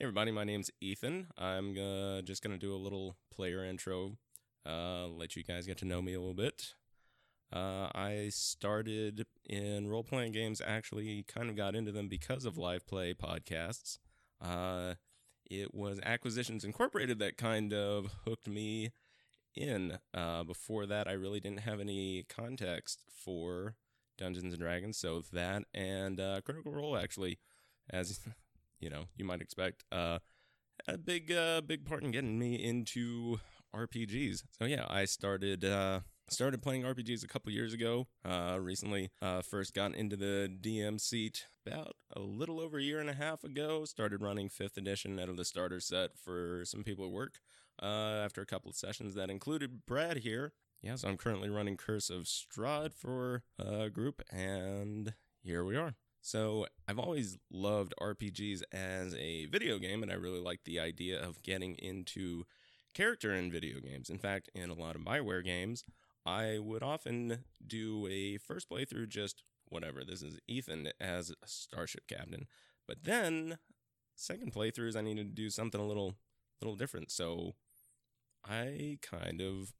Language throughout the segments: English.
Hey everybody, my name's Ethan. I'm uh, just gonna do a little player intro, uh, let you guys get to know me a little bit. Uh, I started in role playing games. Actually, kind of got into them because of live play podcasts. Uh, it was Acquisitions Incorporated that kind of hooked me in. Uh, before that, I really didn't have any context for Dungeons and Dragons, so that and uh, Critical Role actually, as you know, you might expect, uh, a big, uh, big part in getting me into RPGs. So yeah, I started, uh, started playing RPGs a couple years ago. Uh, recently, uh, first got into the DM seat about a little over a year and a half ago. Started running fifth edition out of the starter set for some people at work. Uh, after a couple of sessions that included Brad here. Yeah, so I'm currently running Curse of Strahd for a group, and here we are. So I've always loved RPGs as a video game, and I really like the idea of getting into character in video games. In fact, in a lot of Bioware games, I would often do a first playthrough just whatever. This is Ethan as a starship captain. But then second playthroughs I needed to do something a little little different. So I kind of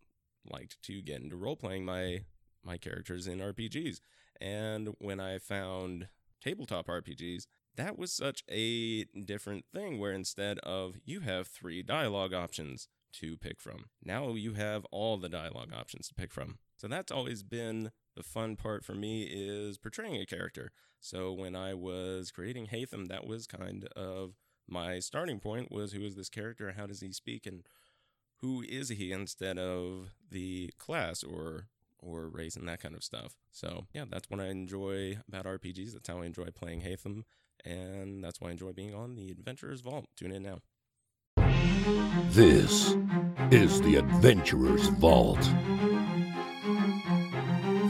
liked to get into role playing my my characters in RPGs. And when I found tabletop RPGs, that was such a different thing where instead of you have three dialogue options to pick from, now you have all the dialogue options to pick from. So that's always been the fun part for me is portraying a character. So when I was creating Hatham, that was kind of my starting point was who is this character, how does he speak and who is he instead of the class or or race and that kind of stuff. So yeah, that's what I enjoy about RPGs. That's how I enjoy playing Hatham, and that's why I enjoy being on the Adventurer's Vault. Tune in now. This is the Adventurer's Vault.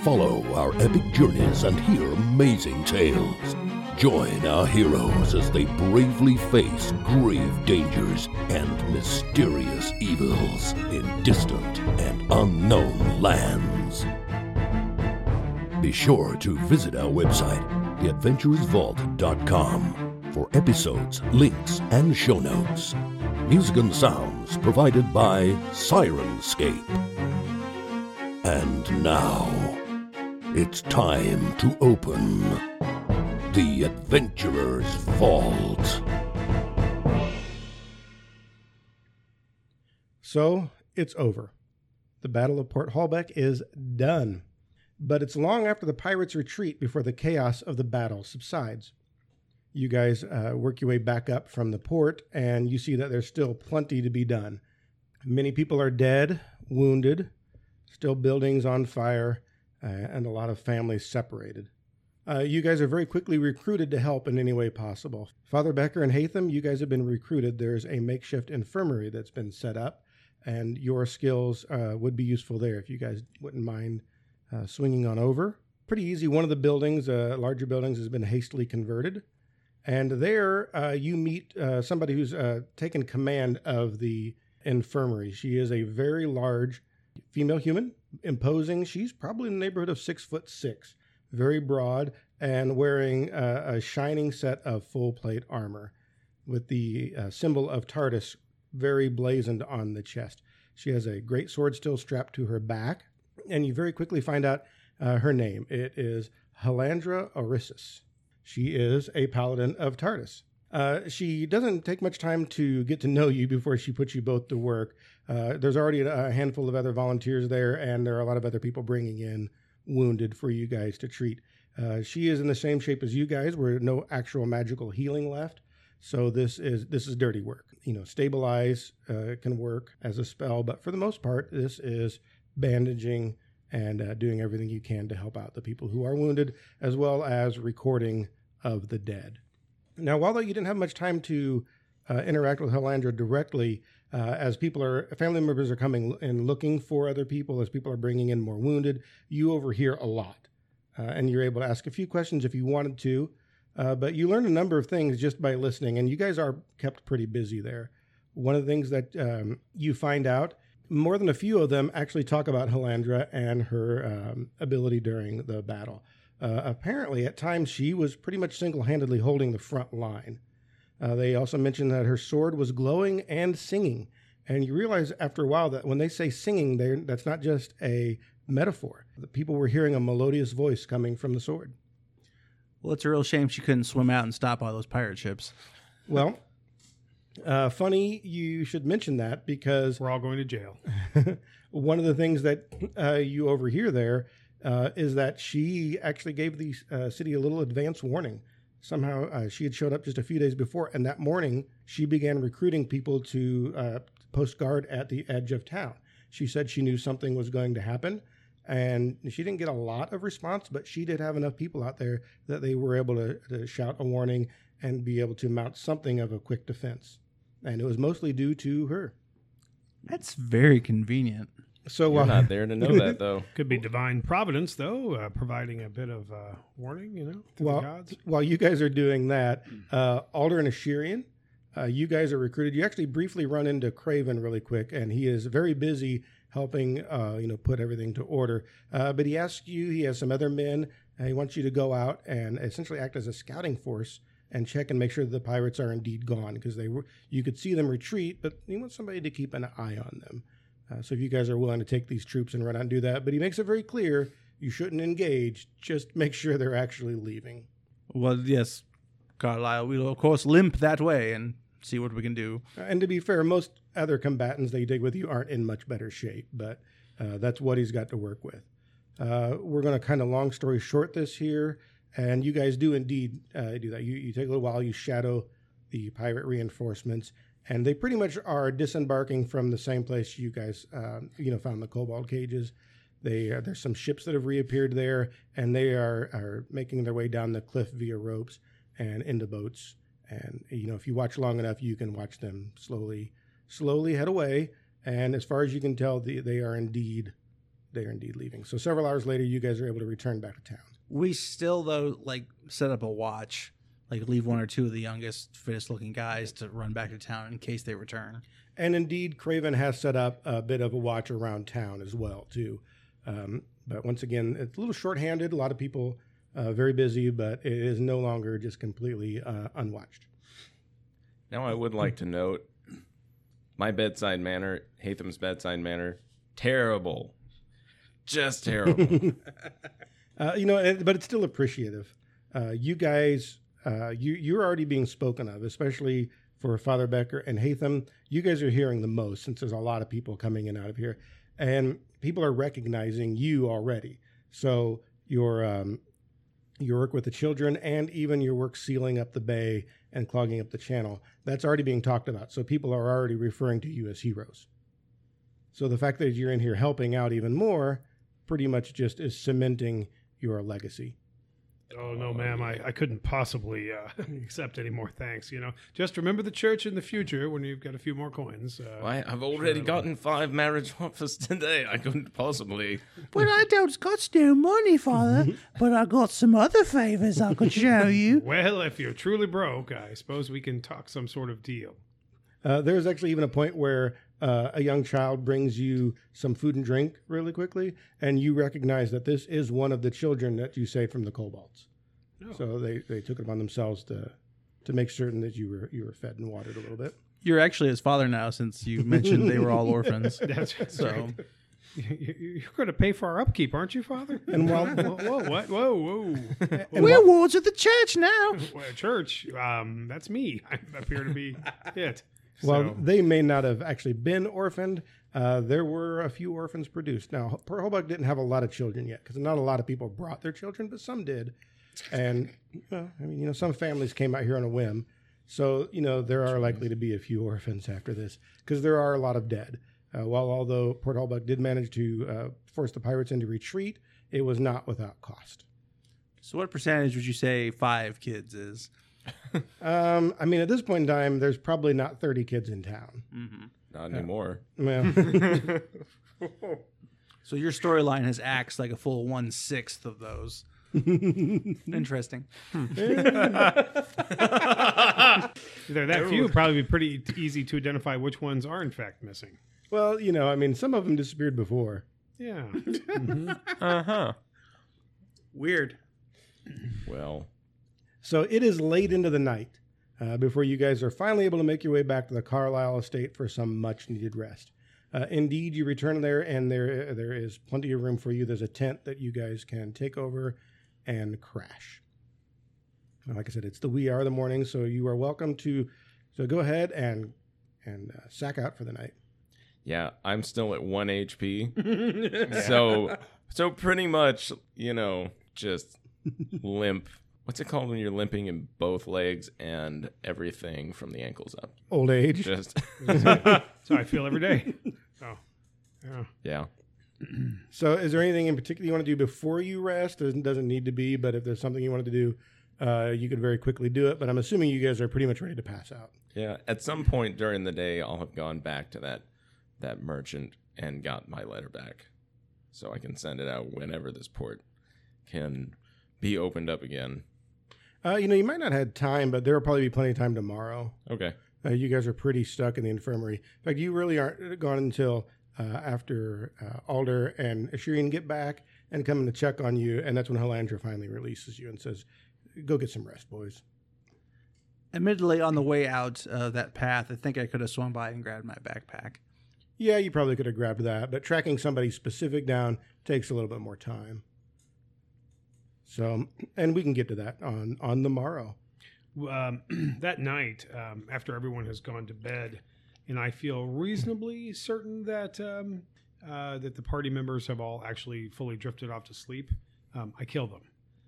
Follow our epic journeys and hear amazing tales. Join our heroes as they bravely face grave dangers and mysterious evils in distant and unknown lands. Be sure to visit our website, theadventurersvault.com, for episodes, links, and show notes. Music and sounds provided by Syrinscape. And now, it's time to open the Adventurer's Vault. So it's over. The Battle of Port Hullbeck is done. But it's long after the pirates retreat before the chaos of the battle subsides. You guys uh, work your way back up from the port, and you see that there's still plenty to be done. Many people are dead, wounded, still buildings on fire, uh, and a lot of families separated. Uh, you guys are very quickly recruited to help in any way possible. Father Becker and Hatham, you guys have been recruited. There's a makeshift infirmary that's been set up, and your skills uh, would be useful there if you guys wouldn't mind uh, swinging on over. Pretty easy. One of the buildings, uh, larger buildings, has been hastily converted. And there uh, you meet uh, somebody who's taken command of the infirmary. She is a very large female human, imposing. She's probably in the neighborhood of six foot six very broad, and wearing a, a shining set of full plate armor with the uh, symbol of Tardis very blazoned on the chest. She has a great sword still strapped to her back, and you very quickly find out uh, her name. It is Halandra Orissus. She is a paladin of Tardis. Uh, she doesn't take much time to get to know you before she puts you both to work. Uh, there's already a handful of other volunteers there, and there are a lot of other people bringing in wounded for you guys to treat. Uh, she is in the same shape as you guys, where no actual magical healing left. So this is this is dirty work. You know, stabilize uh, can work as a spell, but for the most part, this is bandaging and uh, doing everything you can to help out the people who are wounded, as well as recording of the dead. Now, although you didn't have much time to uh, interact with Halandra directly, uh, as people are family members are coming and looking for other people, as people are bringing in more wounded, you overhear a lot, uh, and you're able to ask a few questions if you wanted to. Uh, but you learn a number of things just by listening, and you guys are kept pretty busy there. One of the things that um, you find out, more than a few of them actually talk about Halandra and her um, ability during the battle. Uh, apparently, at times, she was pretty much single handedly holding the front line. Uh, they also mentioned that her sword was glowing and singing. And you realize after a while that when they say singing, they're- that's not just a metaphor. The people were hearing a melodious voice coming from the sword. Well, it's a real shame she couldn't swim out and stop all those pirate ships. Well, uh, funny you should mention that because We're all going to jail. one of the things that uh, you overhear there uh, is that she actually gave the uh, city a little advance warning. Somehow uh, she had showed up just a few days before, and that morning she began recruiting people to uh, post guard at the edge of town. She said she knew something was going to happen, and she didn't get a lot of response, but she did have enough people out there that they were able to, to shout a warning and be able to mount something of a quick defense. And it was mostly due to her. That's very convenient. So You're uh, not there to know that though. Could be divine providence, though, uh, providing a bit of uh, warning, you know, to Well, the gods. while you guys are doing that, uh, Alder and Ashirian, uh, you guys are recruited. You actually briefly run into Craven really quick, and he is very busy helping, uh, you know, put everything to order. Uh, but he asks you, he has some other men, and he wants you to go out and essentially act as a scouting force and check and make sure that the pirates are indeed gone because they were. You could see them retreat, but he wants somebody to keep an eye on them. Uh, so if you guys are willing to take these troops and run out and do that, but he makes it very clear you shouldn't engage. Just make sure they're actually leaving. Well, yes, Carlisle, we'll of course limp that way and see what we can do. And to be fair, most other combatants they dig with you aren't in much better shape, but uh, that's what he's got to work with. Uh, we're going to kind of long story short this here, and you guys do indeed uh, do that. You, you take a little while, you shadow the pirate reinforcements, and they pretty much are disembarking from the same place you guys, um, you know, found the cobalt cages. They uh, there's some ships that have reappeared there, and they are are making their way down the cliff via ropes and into boats. And you know, if you watch long enough, you can watch them slowly, slowly head away. And as far as you can tell, the, they are indeed, they are indeed leaving. So several hours later, you guys are able to return back to town. We still though like set up a watch, like leave one or two of the youngest, fittest looking guys to run back to town in case they return. And indeed, Craven has set up a bit of a watch around town as well, too. Um, but once again, it's a little short-handed. A lot of people uh, very busy, but it is no longer just completely uh, unwatched. Now I would like to note my bedside manner, Hatham's bedside manner, terrible. Just terrible. Uh, you know, but it's still appreciative. Uh, you guys, uh, you you're already being spoken of, especially for Father Becker and Hatham. You guys are hearing the most since there's a lot of people coming in out of here, and people are recognizing you already. So your um, your work with the children and even your work sealing up the bay and clogging up the channel that's already being talked about. So people are already referring to you as heroes. So the fact that you're in here helping out even more pretty much just is cementing your legacy. Oh no, ma'am! I, I couldn't possibly uh, accept any more thanks. You know, just remember the church in the future when you've got a few more coins. Uh, Why, I've already Sure. gotten five marriage offers today. I couldn't possibly. Well, I don't got no money, Father, but I got some other favors I could show you. Well, if you're truly broke, I suppose we can talk some sort of deal. Uh, there's actually even a point where uh, a young child brings you some food and drink really quickly, and you recognize that this is one of the children that you saved from the kobolds. Oh. So they, they took it upon themselves to to make certain that you were you were fed and watered a little bit. You're actually his father now, since you mentioned they were all orphans. That's, that's So- right. You- you- You're going to pay for our upkeep, aren't you, Father? And while whoa, whoa, what? Whoa, whoa. and We're while, wards of the church now. Church, um, that's me. I appear to be it. While So- they may not have actually been orphaned, uh, there were a few orphans produced. Now, Pearl Hobart didn't have a lot of children yet because not a lot of people brought their children, but some did. And well, I mean, you know, some families came out here on a whim. So, you know, there are likely to be a few orphans after this because there are a lot of dead. Uh, while although Port Hullbeck did manage to uh, force the pirates into retreat, it was not without cost. So, what percentage would you say five kids is? Um, I mean, at this point in time, there's probably not 30 kids in town. Mm-hmm. Not anymore. Well, So your storyline has acts like a full one sixth of those. Interesting. If they're that few, probably be pretty t- easy to identify which ones are in fact missing. well, you know, I mean, some of them disappeared before. Yeah. Uh huh. Weird. Well, So it is late into the night. uh, before you guys are finally able to make your way back to the Carlisle estate for some much needed rest. Uh, indeed, you return there, and there there is plenty of room for you. There's a tent that you guys can take over and crash. And Like I said, it's the wee hour of the morning, so you are welcome to so go ahead and and uh, sack out for the night. Yeah, I'm still at one HP. So so pretty much, you know, just limp. What's it called when you're limping in both legs and everything from the ankles up? Old age. Just so I feel every day. Oh, yeah. yeah. So, is there anything in particular you want to do before you rest? Doesn't doesn't need to be, but if there's something you wanted to do, uh, you could very quickly do it. But I'm assuming you guys are pretty much ready to pass out. Yeah, at some point during the day, I'll have gone back to that that merchant and got my letter back, so I can send it out whenever this port can be opened up again. Uh, you know, you might not have time, but there will probably be plenty of time tomorrow. Okay. Uh, you guys are pretty stuck in the infirmary. In fact, you really aren't gone until uh, after uh, Alder and Assyrian get back and come in to check on you, and that's when Halandra finally releases you and says, "Go get some rest, boys." Admittedly, on the way out of that path, I think I could have swung by and grabbed my backpack. Yeah, you probably could have grabbed that, but tracking somebody specific down takes a little bit more time. So, and we can get to that on on the morrow. um, that night, um, after everyone has gone to bed, and I feel reasonably certain that um, uh, that the party members have all actually fully drifted off to sleep, um, I kill them.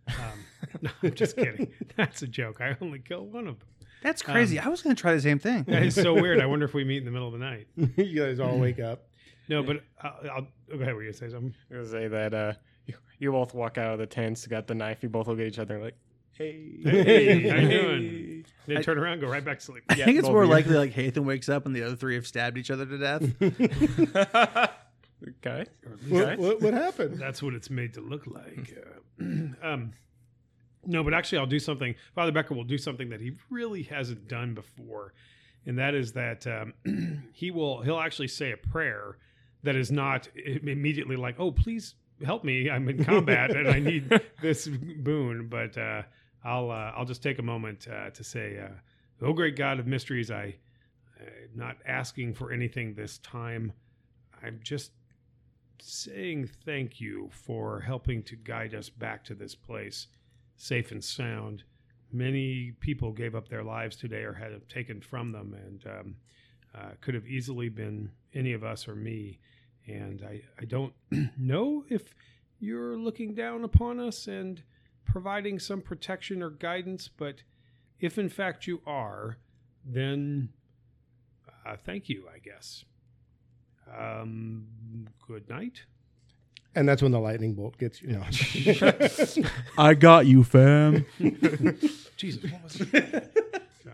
Um, no, I'm just kidding. That's a joke. I only kill one of them. That's crazy. I was going to try the same thing. That is so weird. I wonder if we meet in the middle of the night. you guys all wake up. No, but I'll, I'll go ahead. Were you gonna say something? I was gonna say that uh, you, you both walk out of the tents, got the knife. You both look at each other like, "Hey, Hey, how you doing? Then I- turn around, and go right back to sleep. I think it's more likely like Hatham wakes up and the other three have stabbed each other to death. okay." What, what, what happened? That's what it's made to look like. Uh, um, no, but actually, I'll do something. Father Becker will do something that he really hasn't done before, and that is that um, he will he'll actually say a prayer that is not immediately like, "Oh, please help me! I'm in combat and I need this boon." But uh, I'll uh, I'll just take a moment uh, to say, uh, "Oh, great God of mysteries, I." I'm not asking for anything this time. I'm just saying thank you for helping to guide us back to this place safe and sound. Many people gave up their lives today or had it taken from them, and um, uh, could have easily been any of us or me. And I, I don't know if you're looking down upon us and providing some protection or guidance, but if in fact you are, then uh, thank you, I guess. Um, good night. And that's when the lightning bolt gets you. Know. I got you, fam. Jesus, what was it? so,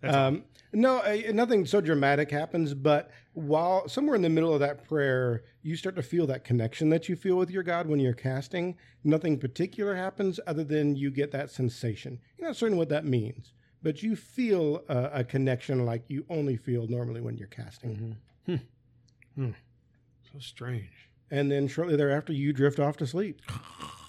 that's all. um, no, uh, nothing so dramatic happens, but while somewhere in the middle of that prayer, you start to feel that connection that you feel with your God when you're casting. Nothing particular happens other than you get that sensation. You're not certain what that means, but you feel uh, a connection like you only feel normally when you're casting. so strange. And then shortly thereafter, you drift off to sleep.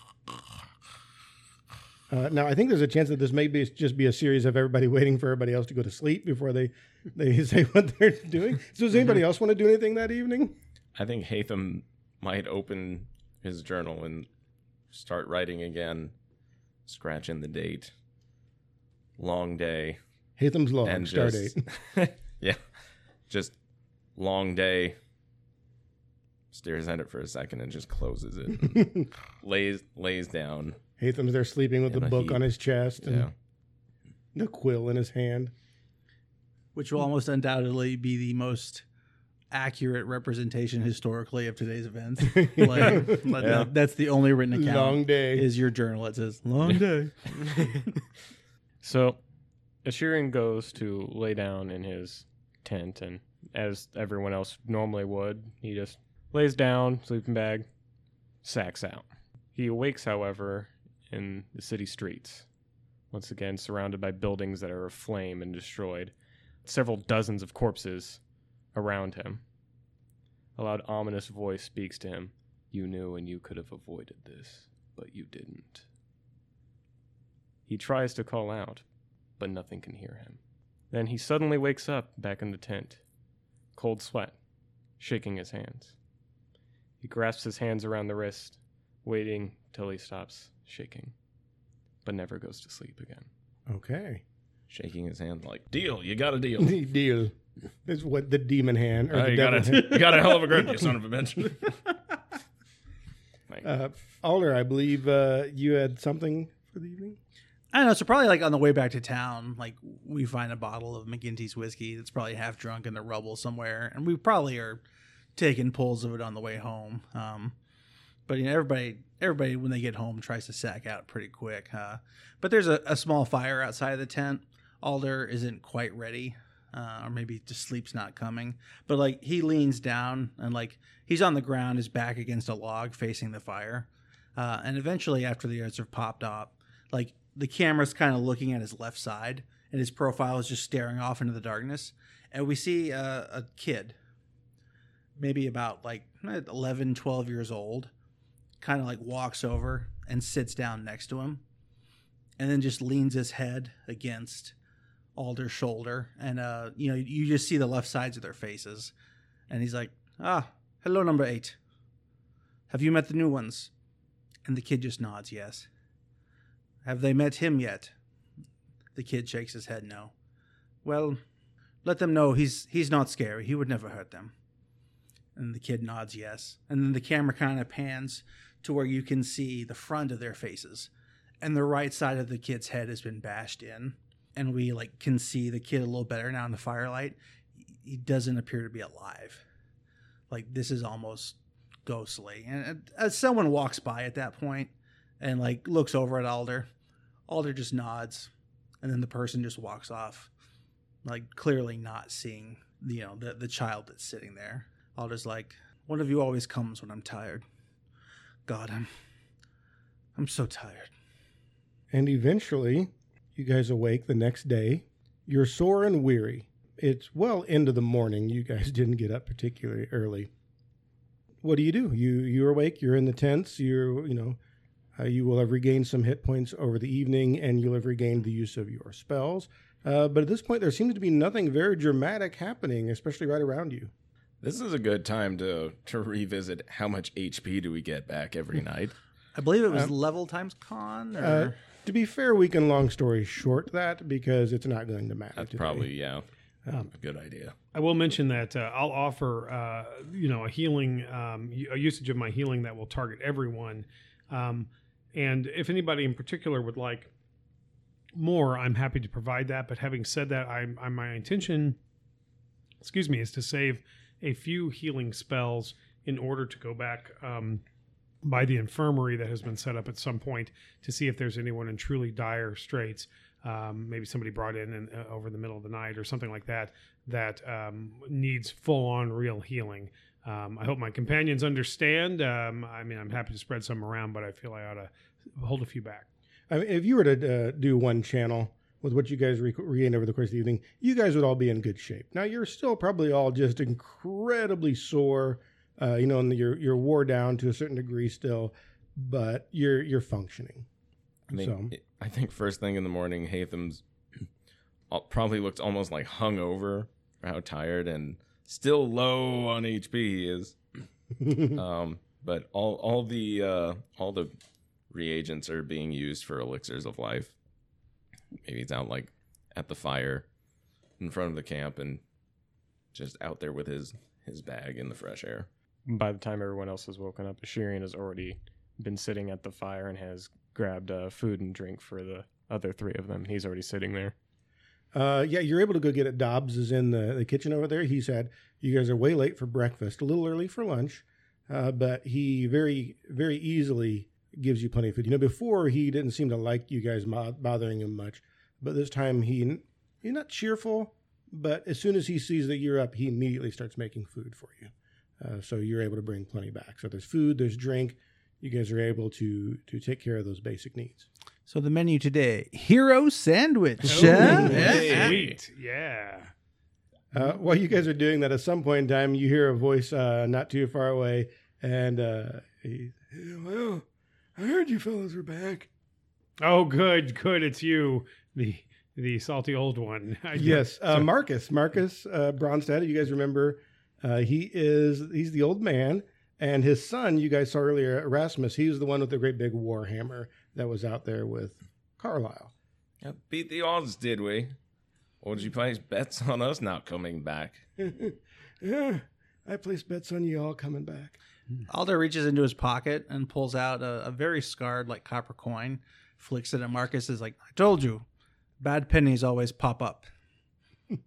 Uh, now, I think there's a chance that this may be just be a series of everybody waiting for everybody else to go to sleep before they they say what they're doing. So, does anybody else want to do anything that evening? I think Hatham might open his journal and start writing again, scratch in the date. Long day. Hatham's Law, and star just date. yeah, just long day. Stares at it for a second and just closes it. lays lays down. Hatham's there sleeping with In the a book heap. on his chest and Yeah. the quill in his hand. Which will almost undoubtedly be the most accurate representation historically of today's events. Like, like Yeah. that's the only written account. Long day. is your journal. It says long day. So, Assyrian goes to lay down in his tent, and as everyone else normally would, he just lays down, sleeping bag, sacks out. He awakes, however, in the city streets, once again surrounded by buildings that are aflame and destroyed, several dozens of corpses around him. A loud, ominous voice speaks to him. You knew and you could have avoided this, but you didn't. He tries to call out, but nothing can hear him. Then he suddenly wakes up back in the tent, cold sweat, shaking his hands. He grasps his hands around the wrist, waiting till he stops shaking, but never goes to sleep again. Okay. Shaking his hand like, deal, you got a deal. Deal. Is what the demon hand or Oh, the you, got devil a, hand. you got a hell of a grip, you son of a bitch. Like, Uh, Alder, I believe uh, you had something for the evening. I don't know. So probably like on the way back to town, like we find a bottle of McGinty's whiskey that's probably half drunk in the rubble somewhere, and we probably are taking pulls of it on the way home. Um, but you know, everybody, everybody when they get home tries to sack out pretty quick. Uh, but there's a, a small fire outside of the tent. Alder isn't quite ready, uh, or maybe just sleep's not coming. But like he leans down and like he's on the ground, his back against a log facing the fire. Uh, and eventually, after the others have popped up, like the camera's kind of looking at his left side, and his profile is just staring off into the darkness. And we see a, a kid, maybe about like 11, 12 years old, kind of like walks over and sits down next to him, and then just leans his head against Alder's shoulder. And, uh, you know, you just see the left sides of their faces. And he's like, Ah, hello, number eight. Have you met the new ones? And the kid just nods, yes. Have they met him yet? The kid shakes his head no. Well, let them know he's he's not scary. He would never hurt them. And the kid nods yes. And then the camera kind of pans to where you can see the front of their faces. And the right side of the kid's head has been bashed in. And we like can see the kid a little better now in the firelight. He doesn't appear to be alive. Like this is almost ghostly. And as uh, someone walks by at that point and like looks over at Alder, Alder just nods, and then the person just walks off, like clearly not seeing you know the the child that's sitting there. Alder's like, "One of you always comes when I'm tired. God, I'm I'm so tired." And eventually, you guys awake the next day. You're sore and weary. It's well into the morning. You guys didn't get up particularly early. What do you do? You you're awake. You're in the tents. You're you know, uh, you will have regained some hit points over the evening, and you'll have regained the use of your spells. Uh, but at this point, there seems to be nothing very dramatic happening, especially right around you. This is a good time to to revisit how much HP do we get back every night. I believe it was level times con, or Uh, to be fair, we can long story short that because it's not going to matter. That's today. probably yeah, Um, a good idea. I will mention that uh, I'll offer, uh, you know, a healing, um, a usage of my healing that will target everyone. Um, and if anybody in particular would like more, I'm happy to provide that. But having said that, I'm, I'm my intention, excuse me, is to save a few healing spells in order to go back um, by the infirmary that has been set up at some point to see if there's anyone in truly dire straits. Um, maybe somebody brought in, uh, over the middle of the night or something like that that um, needs full on real healing. Um, I hope my companions understand. Um, I mean, I'm happy to spread some around, but I feel I ought to hold a few back. I mean, if you were to uh, do one channel with what you guys re- regained over the course of the evening, you guys would all be in good shape. Now you're still probably all just incredibly sore, uh, you know, and you're you're wore down to a certain degree still, but you're you're functioning. I think So- I think first thing in the morning, Hatham's probably looked almost like hungover for how tired and still low on HP he is. um, but all all the uh, all the reagents are being used for elixirs of life. Maybe he's out like at the fire in front of the camp and just out there with his his bag in the fresh air. By the time everyone else has woken up, Ashirian has already been sitting at the fire and has grabbed uh, food and drink for the other three of them. He's already sitting there. Uh, yeah, you're able to go get it. Dobbs is in the, the kitchen over there. He said, You guys are way late for breakfast, a little early for lunch, uh, but he very, very easily gives you plenty of food. You know, before he didn't seem to like you guys bothering him much, but this time he he's not cheerful, but as soon as he sees that you're up, he immediately starts making food for you. Uh, so you're able to bring plenty back. So there's food, there's drink. You guys are able to to take care of those basic needs. so the menu today: hero sandwich. Oh, huh? hey. Sweet. Yeah. Uh, while you guys are doing that, at some point in time, you hear a voice uh, not too far away, and uh, he, well, I heard you fellas were back. Oh, good, good. It's you. The the salty old one. Yes, uh, Marcus. Marcus uh, Bronstadt. You guys remember? Uh, he is. He's the old man, and his son. You guys saw earlier, Erasmus. He was the one with the great big war hammer that was out there with Carlisle. Yeah, beat the odds, did we? Or did you place bets on us not coming back? yeah, I placed bets on you all coming back. Alder reaches into his pocket and pulls out a, a very scarred, like copper coin, flicks it at Marcus. Is like, I told you, bad pennies always pop up.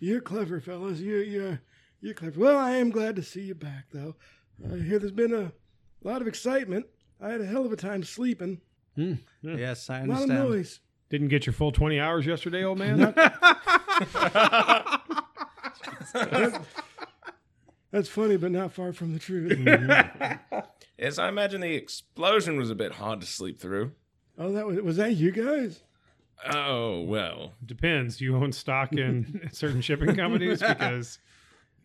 You're clever, fellas. You're you're you're clever. Well, I am glad to see you back, though. I hear there's been a lot of excitement. I had a hell of a time sleeping. Hmm. Yes, I A lot of understand. noise. Didn't get your full 20 hours yesterday, old man? That's funny, but not far from the truth. Yes, I imagine the explosion was a bit hard to sleep through. oh, that was was that you guys? Oh, well. Depends. You own stock in certain shipping companies? Because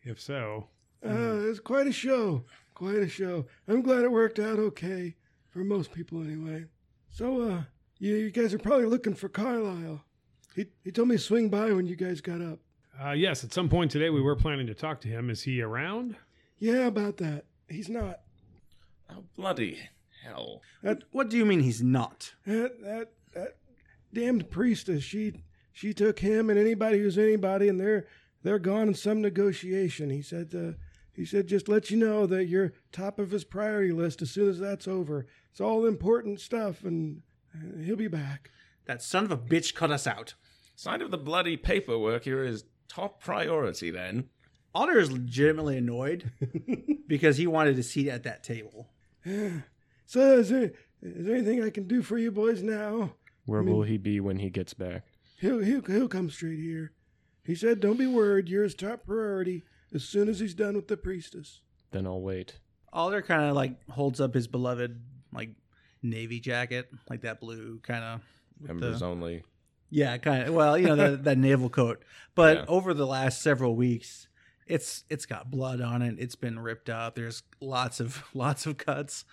if so, Uh, it's quite a show. Quite a show. I'm glad it worked out okay for most people, anyway. So, uh, you, you guys are probably looking for Carlisle. He he told me to swing by when you guys got up. Uh, yes, at some point today we were planning to talk to him. Is he around? Yeah, about that. He's not. Oh, bloody hell. What do you mean he's not? That that that damned priestess. She she took him and anybody who's anybody, and they're they're gone in some negotiation. He said. Uh, he said, just let you know that you're top of his priority list as soon as that's over. It's all important stuff, and uh, he'll be back. That son of a bitch cut us out. Sign of the bloody paperwork here is top priority then. Alder is legitimately annoyed because he wanted a seat at that table. So, is there, is there anything I can do for you boys now? Where I mean- will he be when he gets back? He'll, he'll, he'll come straight here. He said, don't be worried. You're his top priority as soon as he's done with the priestess. Then I'll wait. Alder kind of like holds up his beloved like navy jacket, like that blue kind of. Members only. Yeah, kind of. Well, you know that that naval coat. But Yeah. over the last several weeks, it's it's got blood on it. It's been ripped up. There's lots of lots of cuts.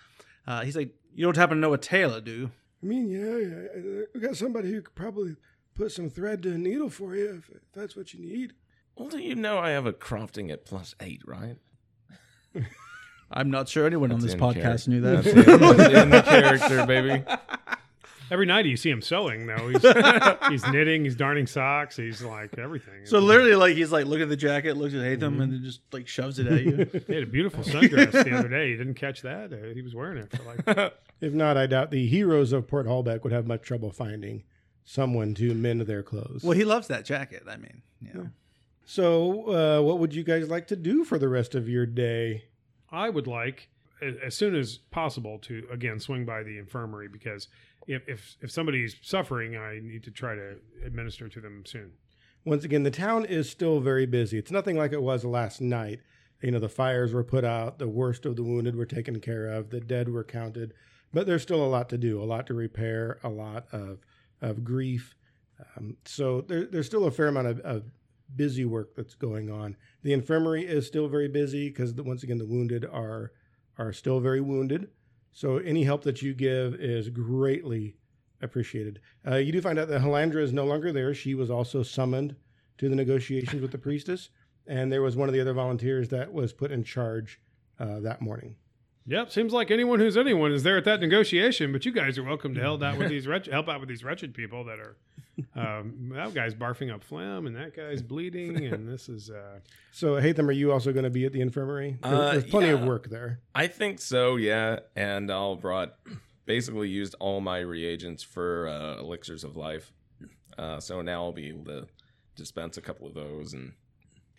Uh, he's like, you don't happen to know a tailor, do? you?" I mean, yeah, yeah, we got somebody who could probably put some thread to a needle for you if, if that's what you need. Well, do you know I have a crafting at plus eight, right? I'm not sure anyone on this podcast character. knew that. That's in, that's in the character, baby. Every night you see him sewing, though. He's, he's knitting, he's darning socks, he's like everything. So literally, like he's like, look at the jacket, looks at Hatham, and then just like shoves it at you. He had a beautiful sundress the other day. You didn't catch that? Uh, he was wearing it for like. If not, I doubt the heroes of Port Hullbeck would have much trouble finding someone to mend their clothes. well, he loves that jacket. I mean, yeah. So, uh, what would you guys like to do for the rest of your day? I would like, a- as soon as possible, to again swing by the infirmary because if if if somebody's suffering, I need to try to administer to them soon. Once again, the town is still very busy. It's nothing like it was last night. You know, the fires were put out, the worst of the wounded were taken care of, the dead were counted, but there's still a lot to do, a lot to repair, a lot of of grief. Um, so there, there's still a fair amount of, of busy work that's going on. The infirmary is still very busy because once again, the wounded are are still very wounded. So any help that you give is greatly appreciated. Uh, you do find out that Halandra is no longer there. She was also summoned to the negotiations with the priestess, and there was one of the other volunteers that was put in charge uh, that morning. Yep, seems like anyone who's anyone is there at that negotiation. But you guys are welcome to help out with these wretched, help out with these wretched people that are. Um, that guy's barfing up phlegm, and that guy's bleeding, and this is. Uh, So, Hatham, are you also going to be at the infirmary? There- Uh, There's plenty of work there. I think so, yeah. And I'll brought basically used all my reagents for uh, elixirs of life. Uh, so now I'll be able to dispense a couple of those and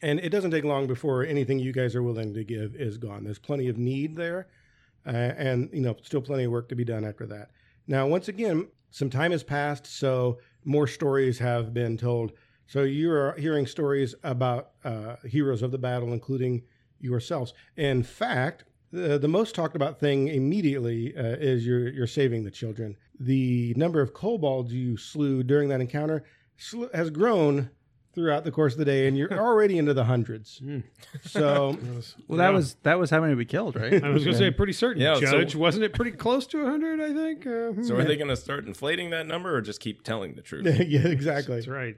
And it doesn't take long before anything you guys are willing to give is gone. There's plenty of need there, uh, and you know, still plenty of work to be done after that. Now, once again, some time has passed, so more stories have been told. So you are hearing stories about uh, heroes of the battle, including yourselves. In fact, the, the most talked about thing immediately uh, is you're, you're saving the children. The number of kobolds you slew during that encounter sl- has grown throughout the course of the day, and you're already into the hundreds. So Well, that yeah. was that was how many we killed, right? I was going to say pretty certain. Yeah, so- Judge, wasn't it pretty close to 100? I think. Uh, hmm. So are they going to start inflating that number or just keep telling the truth? yeah, exactly. That's right.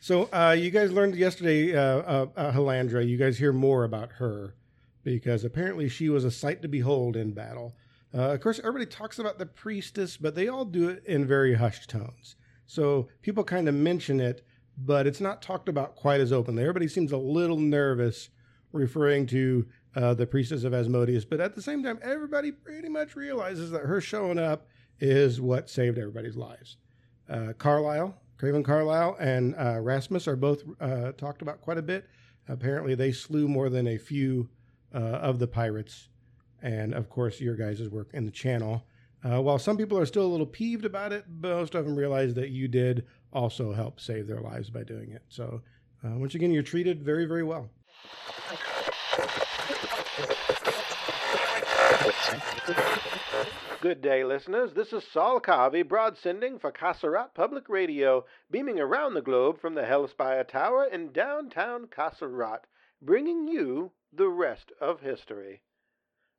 So uh, you guys learned yesterday, uh, uh, uh, Halandra. You guys hear more about her because apparently she was a sight to behold in battle. Uh, of course, everybody talks about the priestess, but they all do it in very hushed tones. So people kind of mention it, but it's not talked about quite as openly. Everybody seems a little nervous referring to uh, the priestess of Asmodeus, but at the same time, everybody pretty much realizes that her showing up is what saved everybody's lives. Uh, Carlisle, Craven Carlisle, and uh, Rasmus are both uh, talked about quite a bit. Apparently, they slew more than a few uh, of the pirates, and of course, your guys' work in the channel. Uh, while some people are still a little peeved about it, most of them realize that you did also help save their lives by doing it. So, uh, once again, you're treated very, very well. Good day, listeners. This is Saul Carvey, broadsending for Kasserat Public Radio, beaming around the globe from the Hellspire Tower in downtown Kasserat, bringing you the rest of history.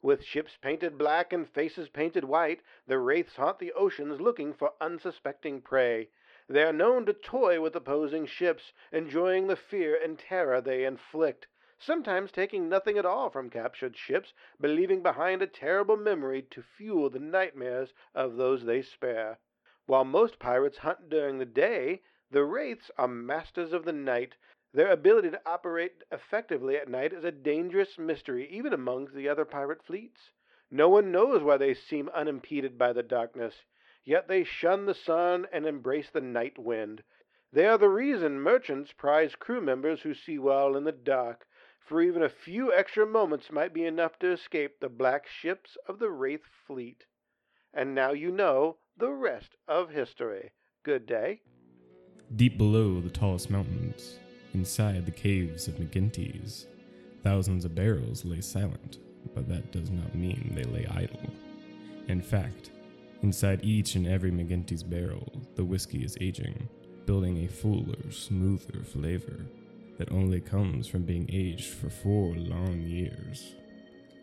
With ships painted black and faces painted white, the wraiths haunt the oceans looking for unsuspecting prey. They are known to toy with opposing ships, enjoying the fear and terror they inflict sometimes taking nothing at all from captured ships, but leaving behind a terrible memory to fuel the nightmares of those they spare. While most pirates hunt during the day, the wraiths are masters of the night. Their ability to operate effectively at night is a dangerous mystery even among the other pirate fleets. No one knows why they seem unimpeded by the darkness, yet they shun the sun and embrace the night wind. They are the reason merchants prize crew members who see well in the dark for even a few extra moments might be enough to escape the black ships of the Wraith fleet. And now you know the rest of history. Good day. Deep below the tallest mountains, inside the caves of McGinty's, thousands of barrels lay silent, but that does not mean they lay idle. In fact, inside each and every McGinty's barrel, the whiskey is aging, building a fuller, smoother flavor that only comes from being aged for four long years.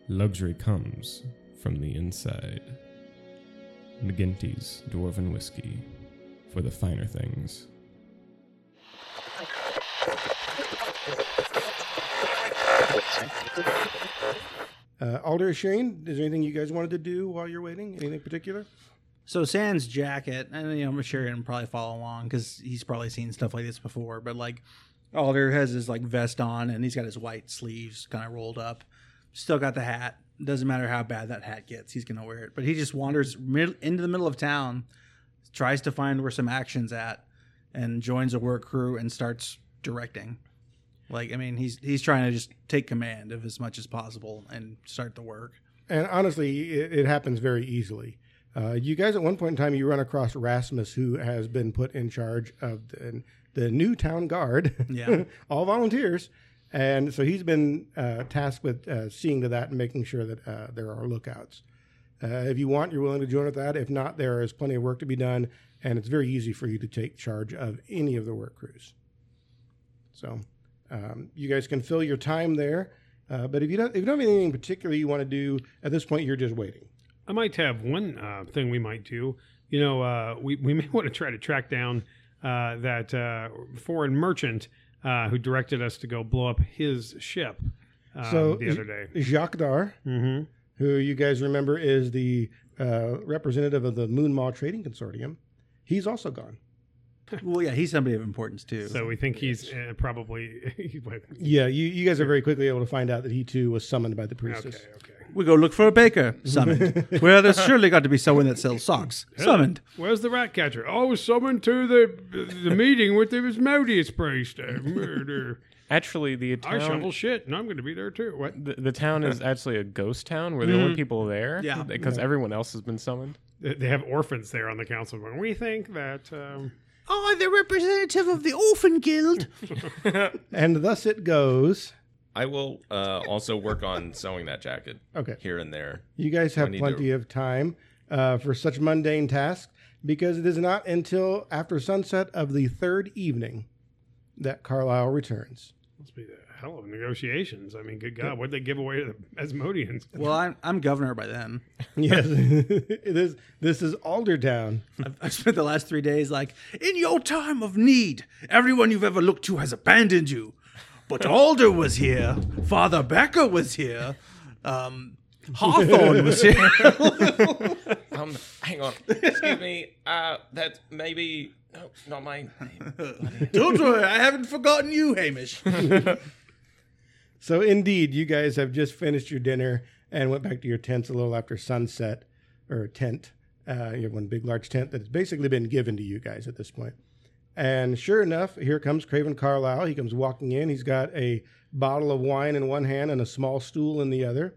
Luxury comes from the inside. McGinty's Dwarven Whiskey for the finer things. Uh, Alder Shane, is there anything you guys wanted to do while you're waiting? Anything particular? So Sans jacket, and you know, I'm sure he'll probably follow along because he's probably seen stuff like this before. But like, Alder has his like vest on, and he's got his white sleeves kind of rolled up. Still got the hat. Doesn't matter how bad that hat gets, he's gonna wear it. But he just wanders mid- into the middle of town, tries to find where some action's at, and joins a work crew and starts directing. Like, I mean, he's he's trying to just take command of as much as possible and start the work. And honestly, it, it happens very easily. Uh, you guys, at one point in time, you run across Rasmus, who has been put in charge of the, the new town guard. Yeah. all volunteers. And so he's been uh, tasked with uh, seeing to that and making sure that uh, there are lookouts. Uh, if you want, you're willing to join with that. If not, there is plenty of work to be done, and it's very easy for you to take charge of any of the work crews. So um, you guys can fill your time there. Uh, but if you don't, if you don't have anything in particular you want to do at this point, you're just waiting. I might have one uh, thing we might do. You know, uh, we we may want to try to track down uh, that uh, foreign merchant uh, who directed us to go blow up his ship um, so the other day. Jacques Dar, Mm-hmm. who you guys remember is the uh, representative of the Moon Mall Trading Consortium, he's also gone. well, yeah, he's somebody of importance too. So we think he's uh, probably. Yeah, you, you guys are very quickly able to find out that he too was summoned by the priest. okay, priestess. okay. We go look for a baker. Summoned. well, there's surely got to be someone that sells socks. Summoned. Where's the rat catcher? Oh, summoned to the the meeting with the Asmodeus priest. Uh, murder. Actually, the I town shovel shit, and I'm going to be there too. What? the, the town is actually a ghost town. We're the only people there. Yeah. because everyone else has been summoned. They they have orphans there on the council. Going, we think that. Um, I, the representative of the Orphan Guild. And thus it goes. I will uh, also work on sewing that jacket Okay. here and there. You guys have need plenty of time uh, for such mundane tasks because it is not until after sunset of the third evening that Carlisle returns. Must be the hell of negotiations. I mean, good God, what'd they give away to the Asmodeans? Well, I'm, I'm governor by then. Yes, this this is Aldertown. I've, I've spent the last three days like, in your time of need, everyone you've ever looked to has abandoned you. But Alder was here. Father Becker was here. Um, Hawthorne was here. Um, hang on. Excuse me. Uh, that maybe no, not my name. Don't worry, I haven't forgotten you, Hamish. So indeed, you guys have just finished your dinner and went back to your tents a little after sunset, or tent. Uh, you have one big, large tent that's basically been given to you guys at this point. And sure enough, here comes Craven Carlisle. He comes walking in. He's got a bottle of wine in one hand and a small stool in the other.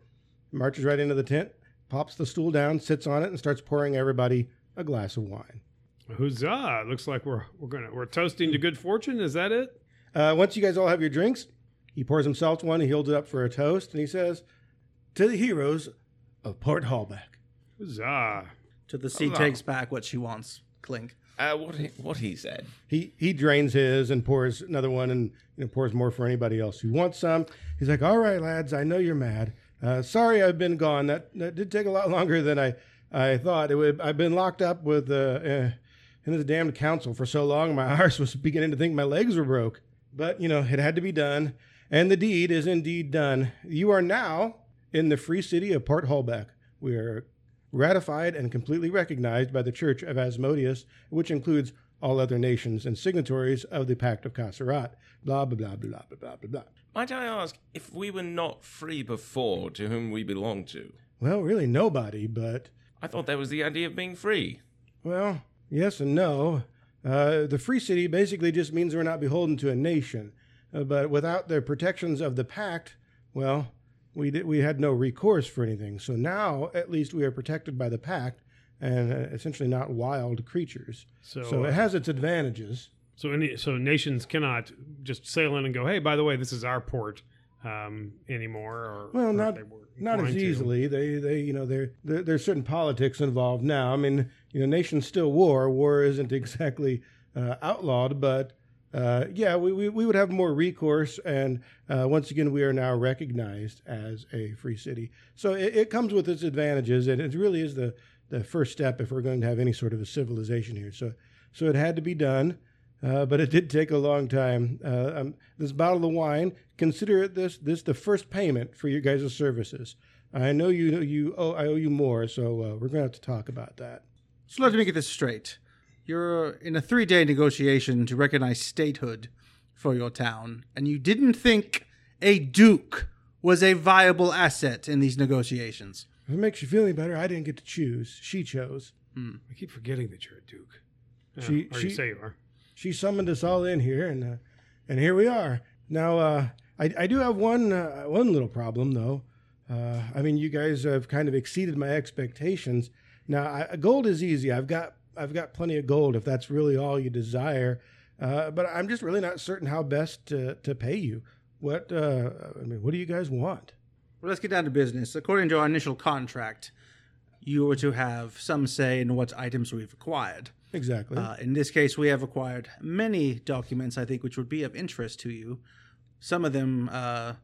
Marches right into the tent, pops the stool down, sits on it, and starts pouring everybody a glass of wine. Huzzah! Looks like we're we're gonna we're toasting to good fortune. Is that it? Uh, once you guys all have your drinks, he pours himself one. He holds it up for a toast, and he says, "To the heroes of Port Hullbeck." Huzzah! to the sea takes back what she wants. Clink. Uh, what he, what he said. He he drains his and pours another one, and you know, pours more for anybody else who wants some. He's like, "All right, lads, I know you're mad. Uh, sorry, I've been gone. That that did take a lot longer than I I thought. It would. I've been locked up with uh, uh, in this damned council for so long. My arse was beginning to think my legs were broke. But you know, it had to be done, and the deed is indeed done. You are now in the free city of Port Hullbeck. We are ratified and completely recognized by the Church of Asmodeus, which includes all other nations and signatories of the Pact of Kasserat. Blah blah blah blah blah blah blah blah. Might I ask if we were not free before, to whom we belong to? Well, really nobody, but I thought that was the idea of being free. well, yes and no. Uh, the free city basically just means we're not beholden to a nation, but without the protections of the pact, well, we did, we had no recourse for anything. So now, at least, we are protected by the pact and uh, essentially not wild creatures. So, So uh, it has its advantages. so any so nations cannot just sail in and go, hey, by the way, this is our port um, anymore. Or Well, or not not as inclined to. easily. They they you know there there there's certain politics involved now. I mean, you know, nations still war. War isn't exactly uh, outlawed, but uh, yeah, we, we we would have more recourse. And uh, once again, we are now recognized as a free city. So it, it comes with its advantages, and it really is the the first step if we're going to have any sort of a civilization here. So so it had to be done. Uh, but it did take a long time. Uh, um, this bottle of wine, consider it this this the first payment for your guys' services. I know you you owe I owe you more, so uh, we're gonna have to talk about that. So let me get this straight. You're in a three day negotiation to recognize statehood for your town, and you didn't think a duke was a viable asset in these negotiations. If it makes you feel any better, I didn't get to choose. She chose. I keep forgetting that you're a duke. Yeah, She- or she- you say you are. She summoned us all in here, and uh, and here we are. Now, uh, I I do have one uh, one little problem though. Uh, I mean, you guys have kind of exceeded my expectations. Now, I, gold is easy. I've got I've got plenty of gold if that's really all you desire. Uh, but I'm just really not certain how best to, to pay you. What uh, I mean, what do you guys want? Well, let's get down to business. According to our initial contract, you were to have some say in what items we've acquired. Exactly. Uh, in this case, we have acquired many documents, I think, which would be of interest to you. Some of them uh,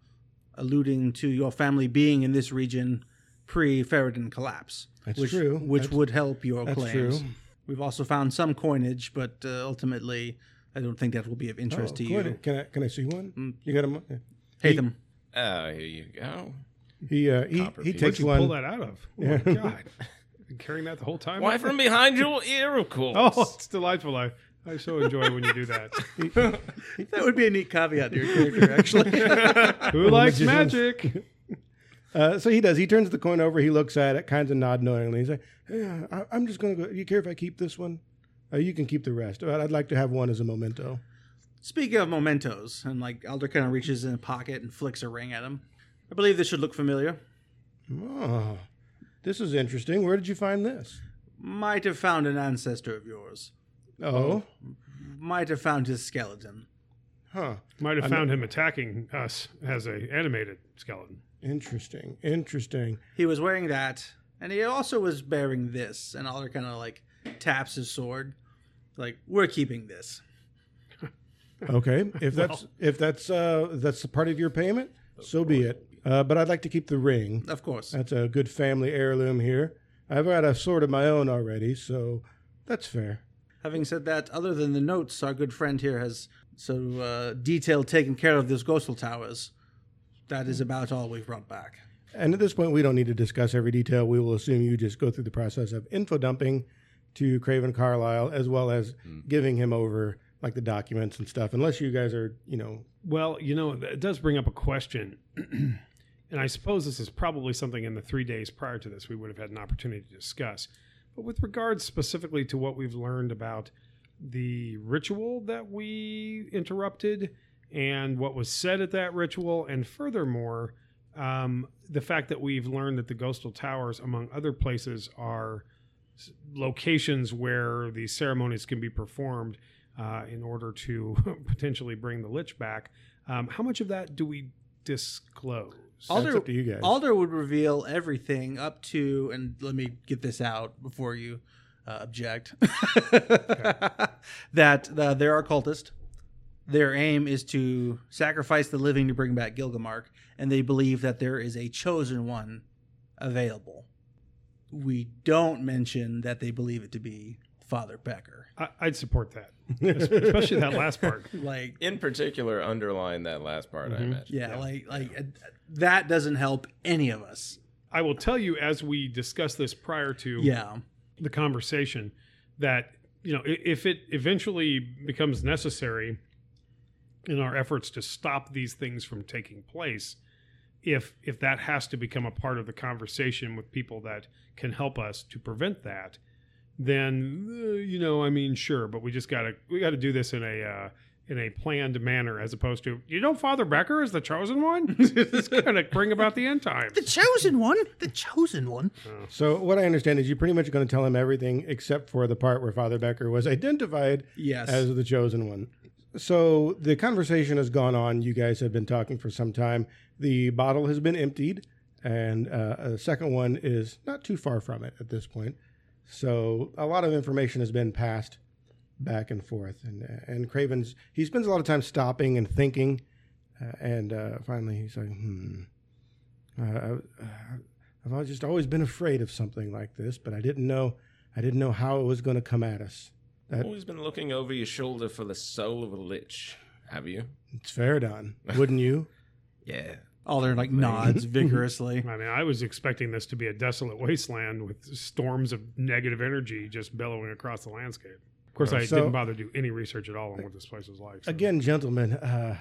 alluding to your family being in this region pre Ferrodin collapse. That's which, true. Which That's- would help your that's claims. true. We've also found some coinage, but uh, ultimately, I don't think that will be of interest Oh, to you. Can I can I see one? You got him. Hatham. Oh, here you go. He uh, he he takes you one. pull that out of? Oh my god! Been carrying that the whole time. Why from behind your ear, of course. Oh, it's delightful. I, I so enjoy when you do that. That would be a neat caveat to your character, actually. Who likes magic? Uh, so he does. He turns the coin over. He looks at it, kind of nod knowingly. He's like, "Yeah, I, I'm just going to go. You care if I keep this one? Uh, you can keep the rest. But I'd like to have one as a memento. Speaking of mementos, and like Elder kind of reaches in a pocket and flicks a ring at him. I believe this should look familiar. Oh, this is interesting. Where did you find this? Might have found an ancestor of yours. Oh, Might have found his skeleton. huh. Might have found him attacking us as a animated skeleton. Interesting. Interesting. He was wearing that, and he also was bearing this. And Alder kind of like taps his sword, like we're keeping this. Okay, if that's if that's uh that's a part of your payment, so be it. Uh, but I'd like to keep the ring. Of course. That's a good family heirloom here. I've got a sword of my own already, so that's fair. Having said that, other than the notes, our good friend here has so uh, detailed taken care of those ghostal towers. That is about all we've brought back. And at this point, we don't need to discuss every detail. We will assume you just go through the process of info dumping to Craven Carlisle, as well as mm. giving him over like the documents and stuff. Unless you guys are, you know, Well, you know, it does bring up a question. and I suppose this is probably something in the three days prior to this we would have had an opportunity to discuss. But with regards specifically to what we've learned about the ritual that we interrupted and what was said at that ritual, and furthermore, um, the fact that we've learned that the Ghostal Towers, among other places, are locations where these ceremonies can be performed uh, in order to potentially bring the Lich back. Um, how much of that do we disclose? That's up to you guys. Alder would reveal everything up to, and let me get this out before you uh, object. that uh, they're a cultist. Their aim is to sacrifice the living to bring back Gilgamark, and they believe that there is a chosen one available. We don't mention that they believe it to be Father Becker. I, I'd support that, especially that last part. Like, In particular, underline that last part. I imagine. yeah, like, like uh, that doesn't help any of us. I will tell you as we discussed this prior to Yeah. the conversation that you know if it eventually becomes necessary in our efforts to stop these things from taking place if if that has to become a part of the conversation with people that can help us to prevent that then uh, you know i mean sure but we just gotta we gotta do this in a uh, in a planned manner as opposed to you know father becker is the chosen one it's gonna bring about the end times The chosen one. The chosen one. So what I understand is you're pretty much going to tell him everything except for the part where Father Becker was identified Yes. as the chosen one. So the conversation has gone on. You guys have been talking for some time. The bottle has been emptied, and uh, a second one is not too far from it at this point. So a lot of information has been passed back and forth, and and Craven's he spends a lot of time stopping and thinking, uh, and uh, finally he's like, hmm. Uh, uh, I've just always been afraid of something like this, but I didn't know I didn't know how it was going to come at us. That Always been looking over your shoulder for the soul of a lich. Have you? it's fair, Don. Wouldn't you? Yeah. Alder like nods vigorously. I mean, I was expecting this to be a desolate wasteland with storms of negative energy just bellowing across the landscape. Of course, I So- didn't bother to do any research at all on what this place was like. so- Again, gentlemen, uh,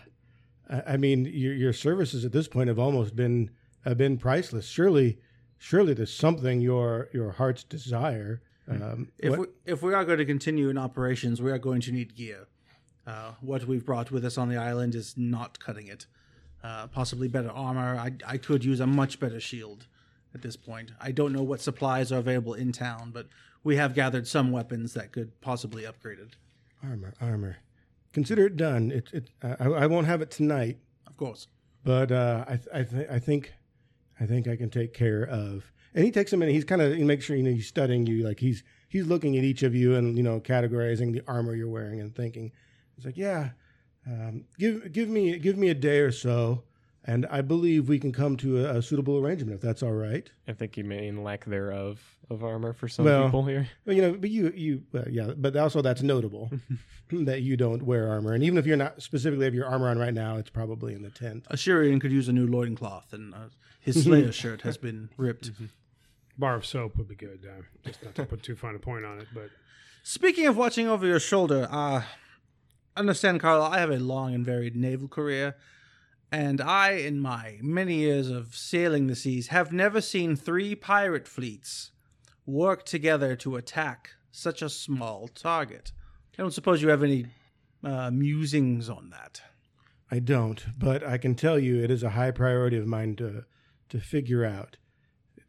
I I mean, your your services at this point have almost been have been priceless. Surely, surely there's something your your heart's desire. Um, If what- we, if we are going to continue in operations, we are going to need gear. Uh, what we've brought with us on the island is not cutting it. Uh, possibly better armor. I, I could use a much better shield at this point. I don't know what supplies are available in town, but we have gathered some weapons that could possibly upgrade it. armor, armor. Consider it done. It, it, I, I won't have it tonight, Of course. but uh, I, th- I, th- I think, I think I can take care of. And he takes a minute. He's kind of he makes sure you know he's studying you, like he's he's looking at each of you and you know categorizing the armor you're wearing and thinking. He's like, yeah, um, give give me give me a day or so, and I believe we can come to a, a suitable arrangement if that's all right. I think you mean lack thereof of armor for some Well, people here. Well, you know, but you you well, yeah, but also that's notable that you don't wear armor, and even if you're not specifically have your armor on right now, it's probably in the tent. A Assyrian could use a new loincloth, and uh, his Slayer shirt has been ripped. Bar of soap would be good. Uh, just not to put too fine a point on it, but Speaking of watching over your shoulder, uh, understand, Carla, I have a long and varied naval career, and I, in my many years of sailing the seas, have never seen three pirate fleets work together to attack such a small target. I don't suppose you have any uh, musings on that. I don't, but I can tell you it is a high priority of mine to to figure out.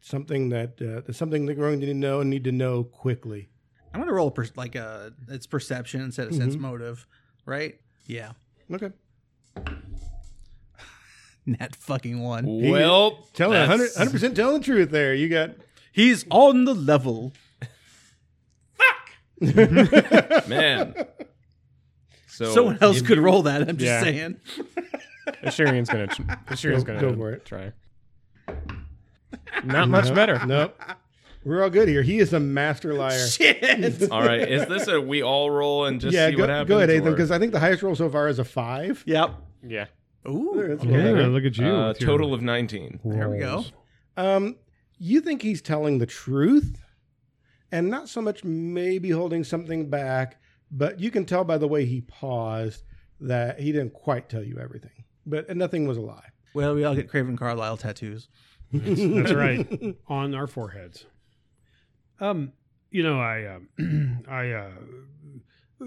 It's something that uh, it's something that we're going to know and need to know quickly. I'm gonna roll per- like a it's perception instead of sense motive, right? Yeah, Okay, net fucking one. Well, tell 100 percent telling the truth. There, you got He's on the level. Fuck. Man. So Someone else could you- roll that. I'm just Yeah. saying. Assyrian's gonna. Tr- Assyrian's gonna go for it. try. Not much Nope, better. Nope. We're all good here. He is a master liar. Shit. All right, is this a we all roll and just yeah, see go, what happens? go ahead, Ethan, because I think the highest roll so far is a five. yep. Yeah. Ooh. There, that's Yeah, better. look at you. uh, with your total of 19. There we go. Um, you think he's telling the truth, and not so much maybe holding something back, but you can tell by the way he paused that he didn't quite tell you everything. But nothing was a lie. Well, we all get Craven Carlisle tattoos. That's, that's right. On our foreheads. Um, you know, I uh, I uh,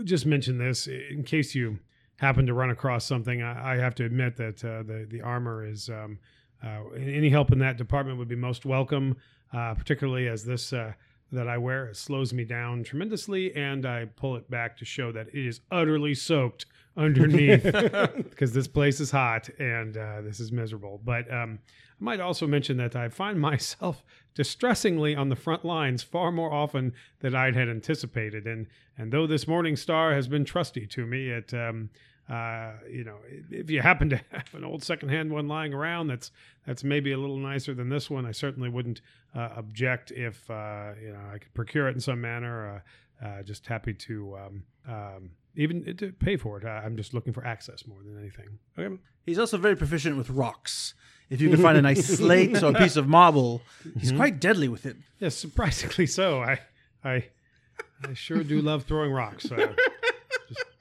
just mentioned this in case you happen to run across something. I, I have to admit that uh, the the armor is um, uh, any help in that department would be most welcome, uh, particularly as this. Uh, that I wear it slows me down tremendously, and I pull it back to show that it is utterly soaked underneath because this place is hot and uh, this is miserable. But um, I might also mention that I find myself distressingly on the front lines far more often than I'd had anticipated. And and though this Morning Star has been trusty to me, it um, uh, you know, if you happen to have an old secondhand one lying around that's that's maybe a little nicer than this one, I certainly wouldn't uh, object if uh, you know I could procure it in some manner. Uh, uh, just happy to um, um, even to pay for it. Uh, I'm just looking for access more than anything. Okay. He's also very proficient with rocks. If you can find a nice slate or a piece of marble, he's quite deadly with it. Yes, surprisingly so. I I I sure do love throwing rocks. Uh,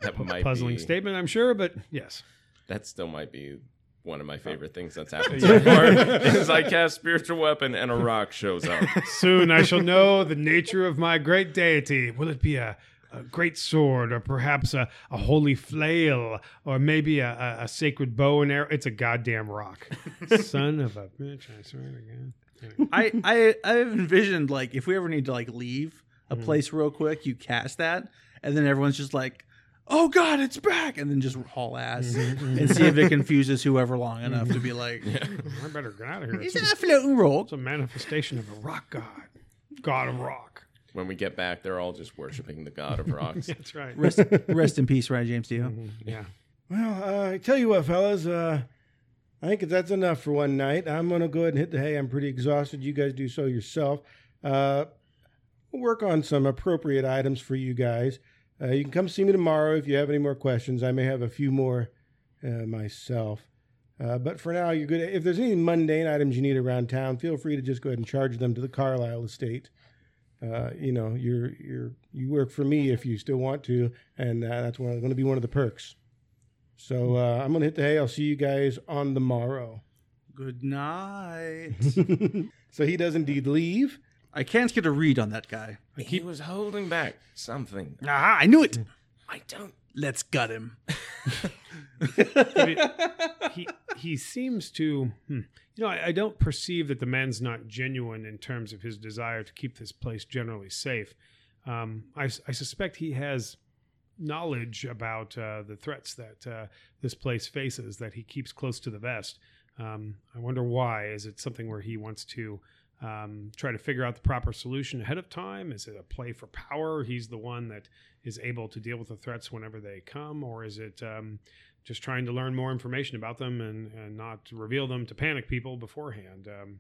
That might puzzling be, statement, I'm sure, but yes. That still might be one of my favorite things that's happened so far. is I cast spiritual weapon and a rock shows up. Soon I shall know the nature of my great deity. Will it be a, a great sword, or perhaps a, a holy flail, or maybe a, a, a sacred bow and arrow? It's a goddamn rock. Son of a bitch! I swear to God. Anyway. I, I I've envisioned like if we ever need to like leave a mm-hmm. place real quick, you cast that, and then everyone's just like, "Oh God, it's back!" and then just haul ass mm-hmm, mm-hmm. and see if it confuses whoever long enough to be like, yeah. I better get out of here. "Is It's, that a floating rock?" it's a manifestation of a rock god, god of rock. When we get back, they're all just worshiping the god of rocks. That's right. Rest, rest in peace, Ryan James Dio. Yeah. Well, uh, I tell you what, fellas. Uh, I think that's enough for one night. I'm gonna go ahead and hit the hay. I'm pretty exhausted. You guys do so yourself. Uh, we'll work on some appropriate items for you guys. Uh, you can come see me tomorrow if you have any more questions. I may have a few more uh, myself. Uh, but for now, you're good. If there's any mundane items you need around town, feel free to just go ahead and charge them to the Carlisle estate. Uh, you know, you're you're you work for me if you still want to, and uh, that's one going to be one of the perks. So uh, I'm gonna hit the hay. I'll see you guys on the morrow. Good night. so he does indeed leave. I can't get a read on that guy. He was holding back something. Ah, I knew it. I don't. Let's gut him. He he seems to, hmm, you know, I, I don't perceive that the man's not genuine in terms of his desire to keep this place generally safe. Um, I, I suspect he has knowledge about uh, the threats that uh, this place faces that he keeps close to the vest. Um, I wonder why. Is it something where he wants to um, try to figure out the proper solution ahead of time? Is it a play for power? He's the one that is able to deal with the threats whenever they come, or is it um, just trying to learn more information about them and, and not reveal them to panic people beforehand? Um,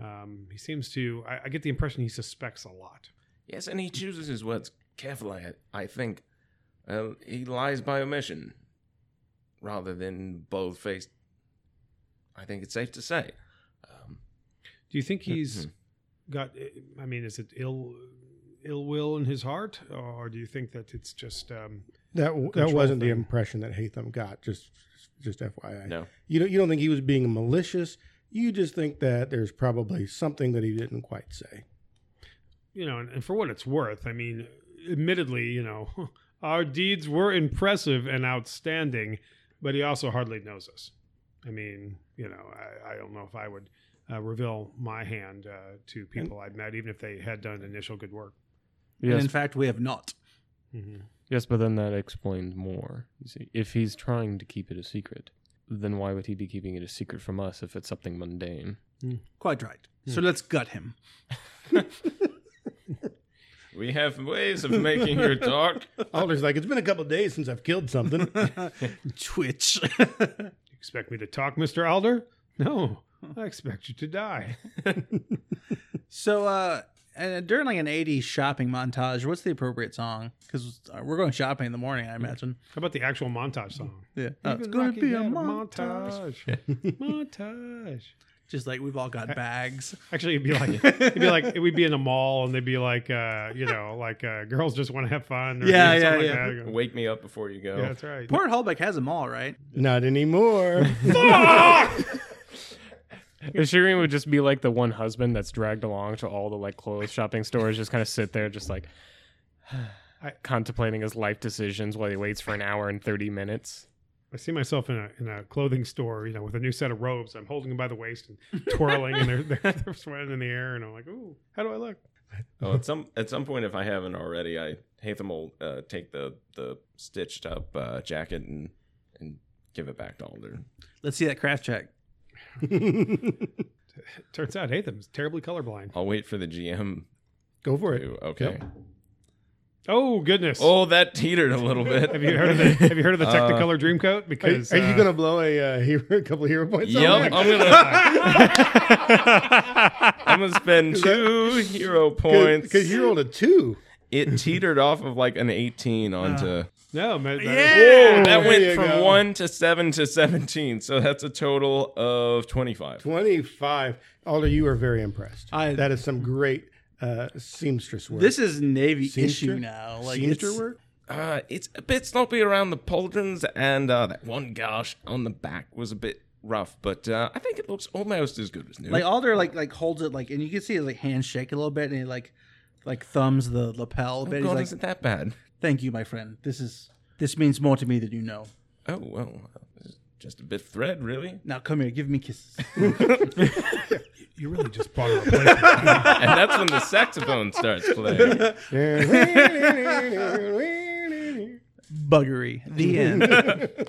um, he seems to. I, I get the impression he suspects a lot. Yes, and he chooses his words carefully, I, I think. Uh, he lies by omission rather than bold faced. I think it's safe to say. Do you think he's got? I mean, is it ill ill will in his heart, or do you think that it's just? Um, That that wasn't the impression that Hatham got. Just just FYI. no. You don't you don't think he was being malicious. You just think that there's probably something that he didn't quite say. you know, and, and for what it's worth, I mean, admittedly, you know, our deeds were impressive and outstanding, but he also hardly knows us. I mean, you know, I, I don't know if I would uh, reveal my hand uh, to people I've met, even if they had done initial good work. And in fact, we have not. Mm-hmm. yes, but then that explains more. You see, if he's trying to keep it a secret, then why would he be keeping it a secret from us if it's something mundane? Quite right. So let's gut him. We have ways of making her talk. Alder's like, it's been a couple days since I've killed something. Twitch. you Expect me to talk, Mister Alder? No, I expect you to die. so, uh, and during like an 80s shopping montage, what's the appropriate song? Because we're going shopping in the morning, I imagine. How about the actual montage song? Yeah. Oh, it's going to be a montage. montage. montage. Just like we've all got bags. Actually, it'd be like it'd be like we'd be in a mall and they'd be like, uh, you know, like uh, girls just want to have fun. Or, Yeah, you know, something yeah, like. Wake me up before you go. Yeah, that's right. Port Hullbeck has them all, right? Not anymore. Shireen would just be like the one husband that's dragged along to all the like clothes shopping stores, just kind of sit there, just like contemplating his life decisions while he waits for an hour and thirty minutes. I see myself in a in a clothing store, you know, with a new set of robes. I'm holding them by the waist and twirling, and they're, they're they're sweating in the air, and I'm like, ooh, how do I look? Oh, at some at some point, if I haven't already, I Hatham will uh, take the the stitched up uh, jacket and and give it back to Alder. Let's see that craft check. Turns out Hatham's terribly colorblind. I'll wait for the GM. Go for it. To, okay. Oh goodness! Oh, that teetered a little bit. Have you heard of the Have you heard of the Uh, Technicolor Dreamcoat? Are, Because are you uh, going to blow a, uh, hero, a couple of hero points? on Yep, that? I'm gonna I'm gonna spend two hero points. Because you rolled a two. it teetered off of like an 18 onto. No, man, that- Yeah! that there went from go. one to seven to 17, so that's a total of 25. 25. Alder, you are very impressed. I- that is some great uh, seamstress work. This is Navy Seamster? issue now. Like Seamster it's, work? Uh, it's a bit sloppy around the pauldrons, and uh, that one gash on the back was a bit rough, but uh, I think it looks almost as good as new. Like Alder like like holds it like and you can see his like hand shake a little bit and he like like thumbs the lapel a oh, bit. God, He's like, isn't that bad? Thank you, my friend. This is this means more to me than you know. Oh, well, just a bit of thread, really. Now come here, give me kisses. you really just bought a replacement. and that's when the saxophone starts playing. Buggery. The end.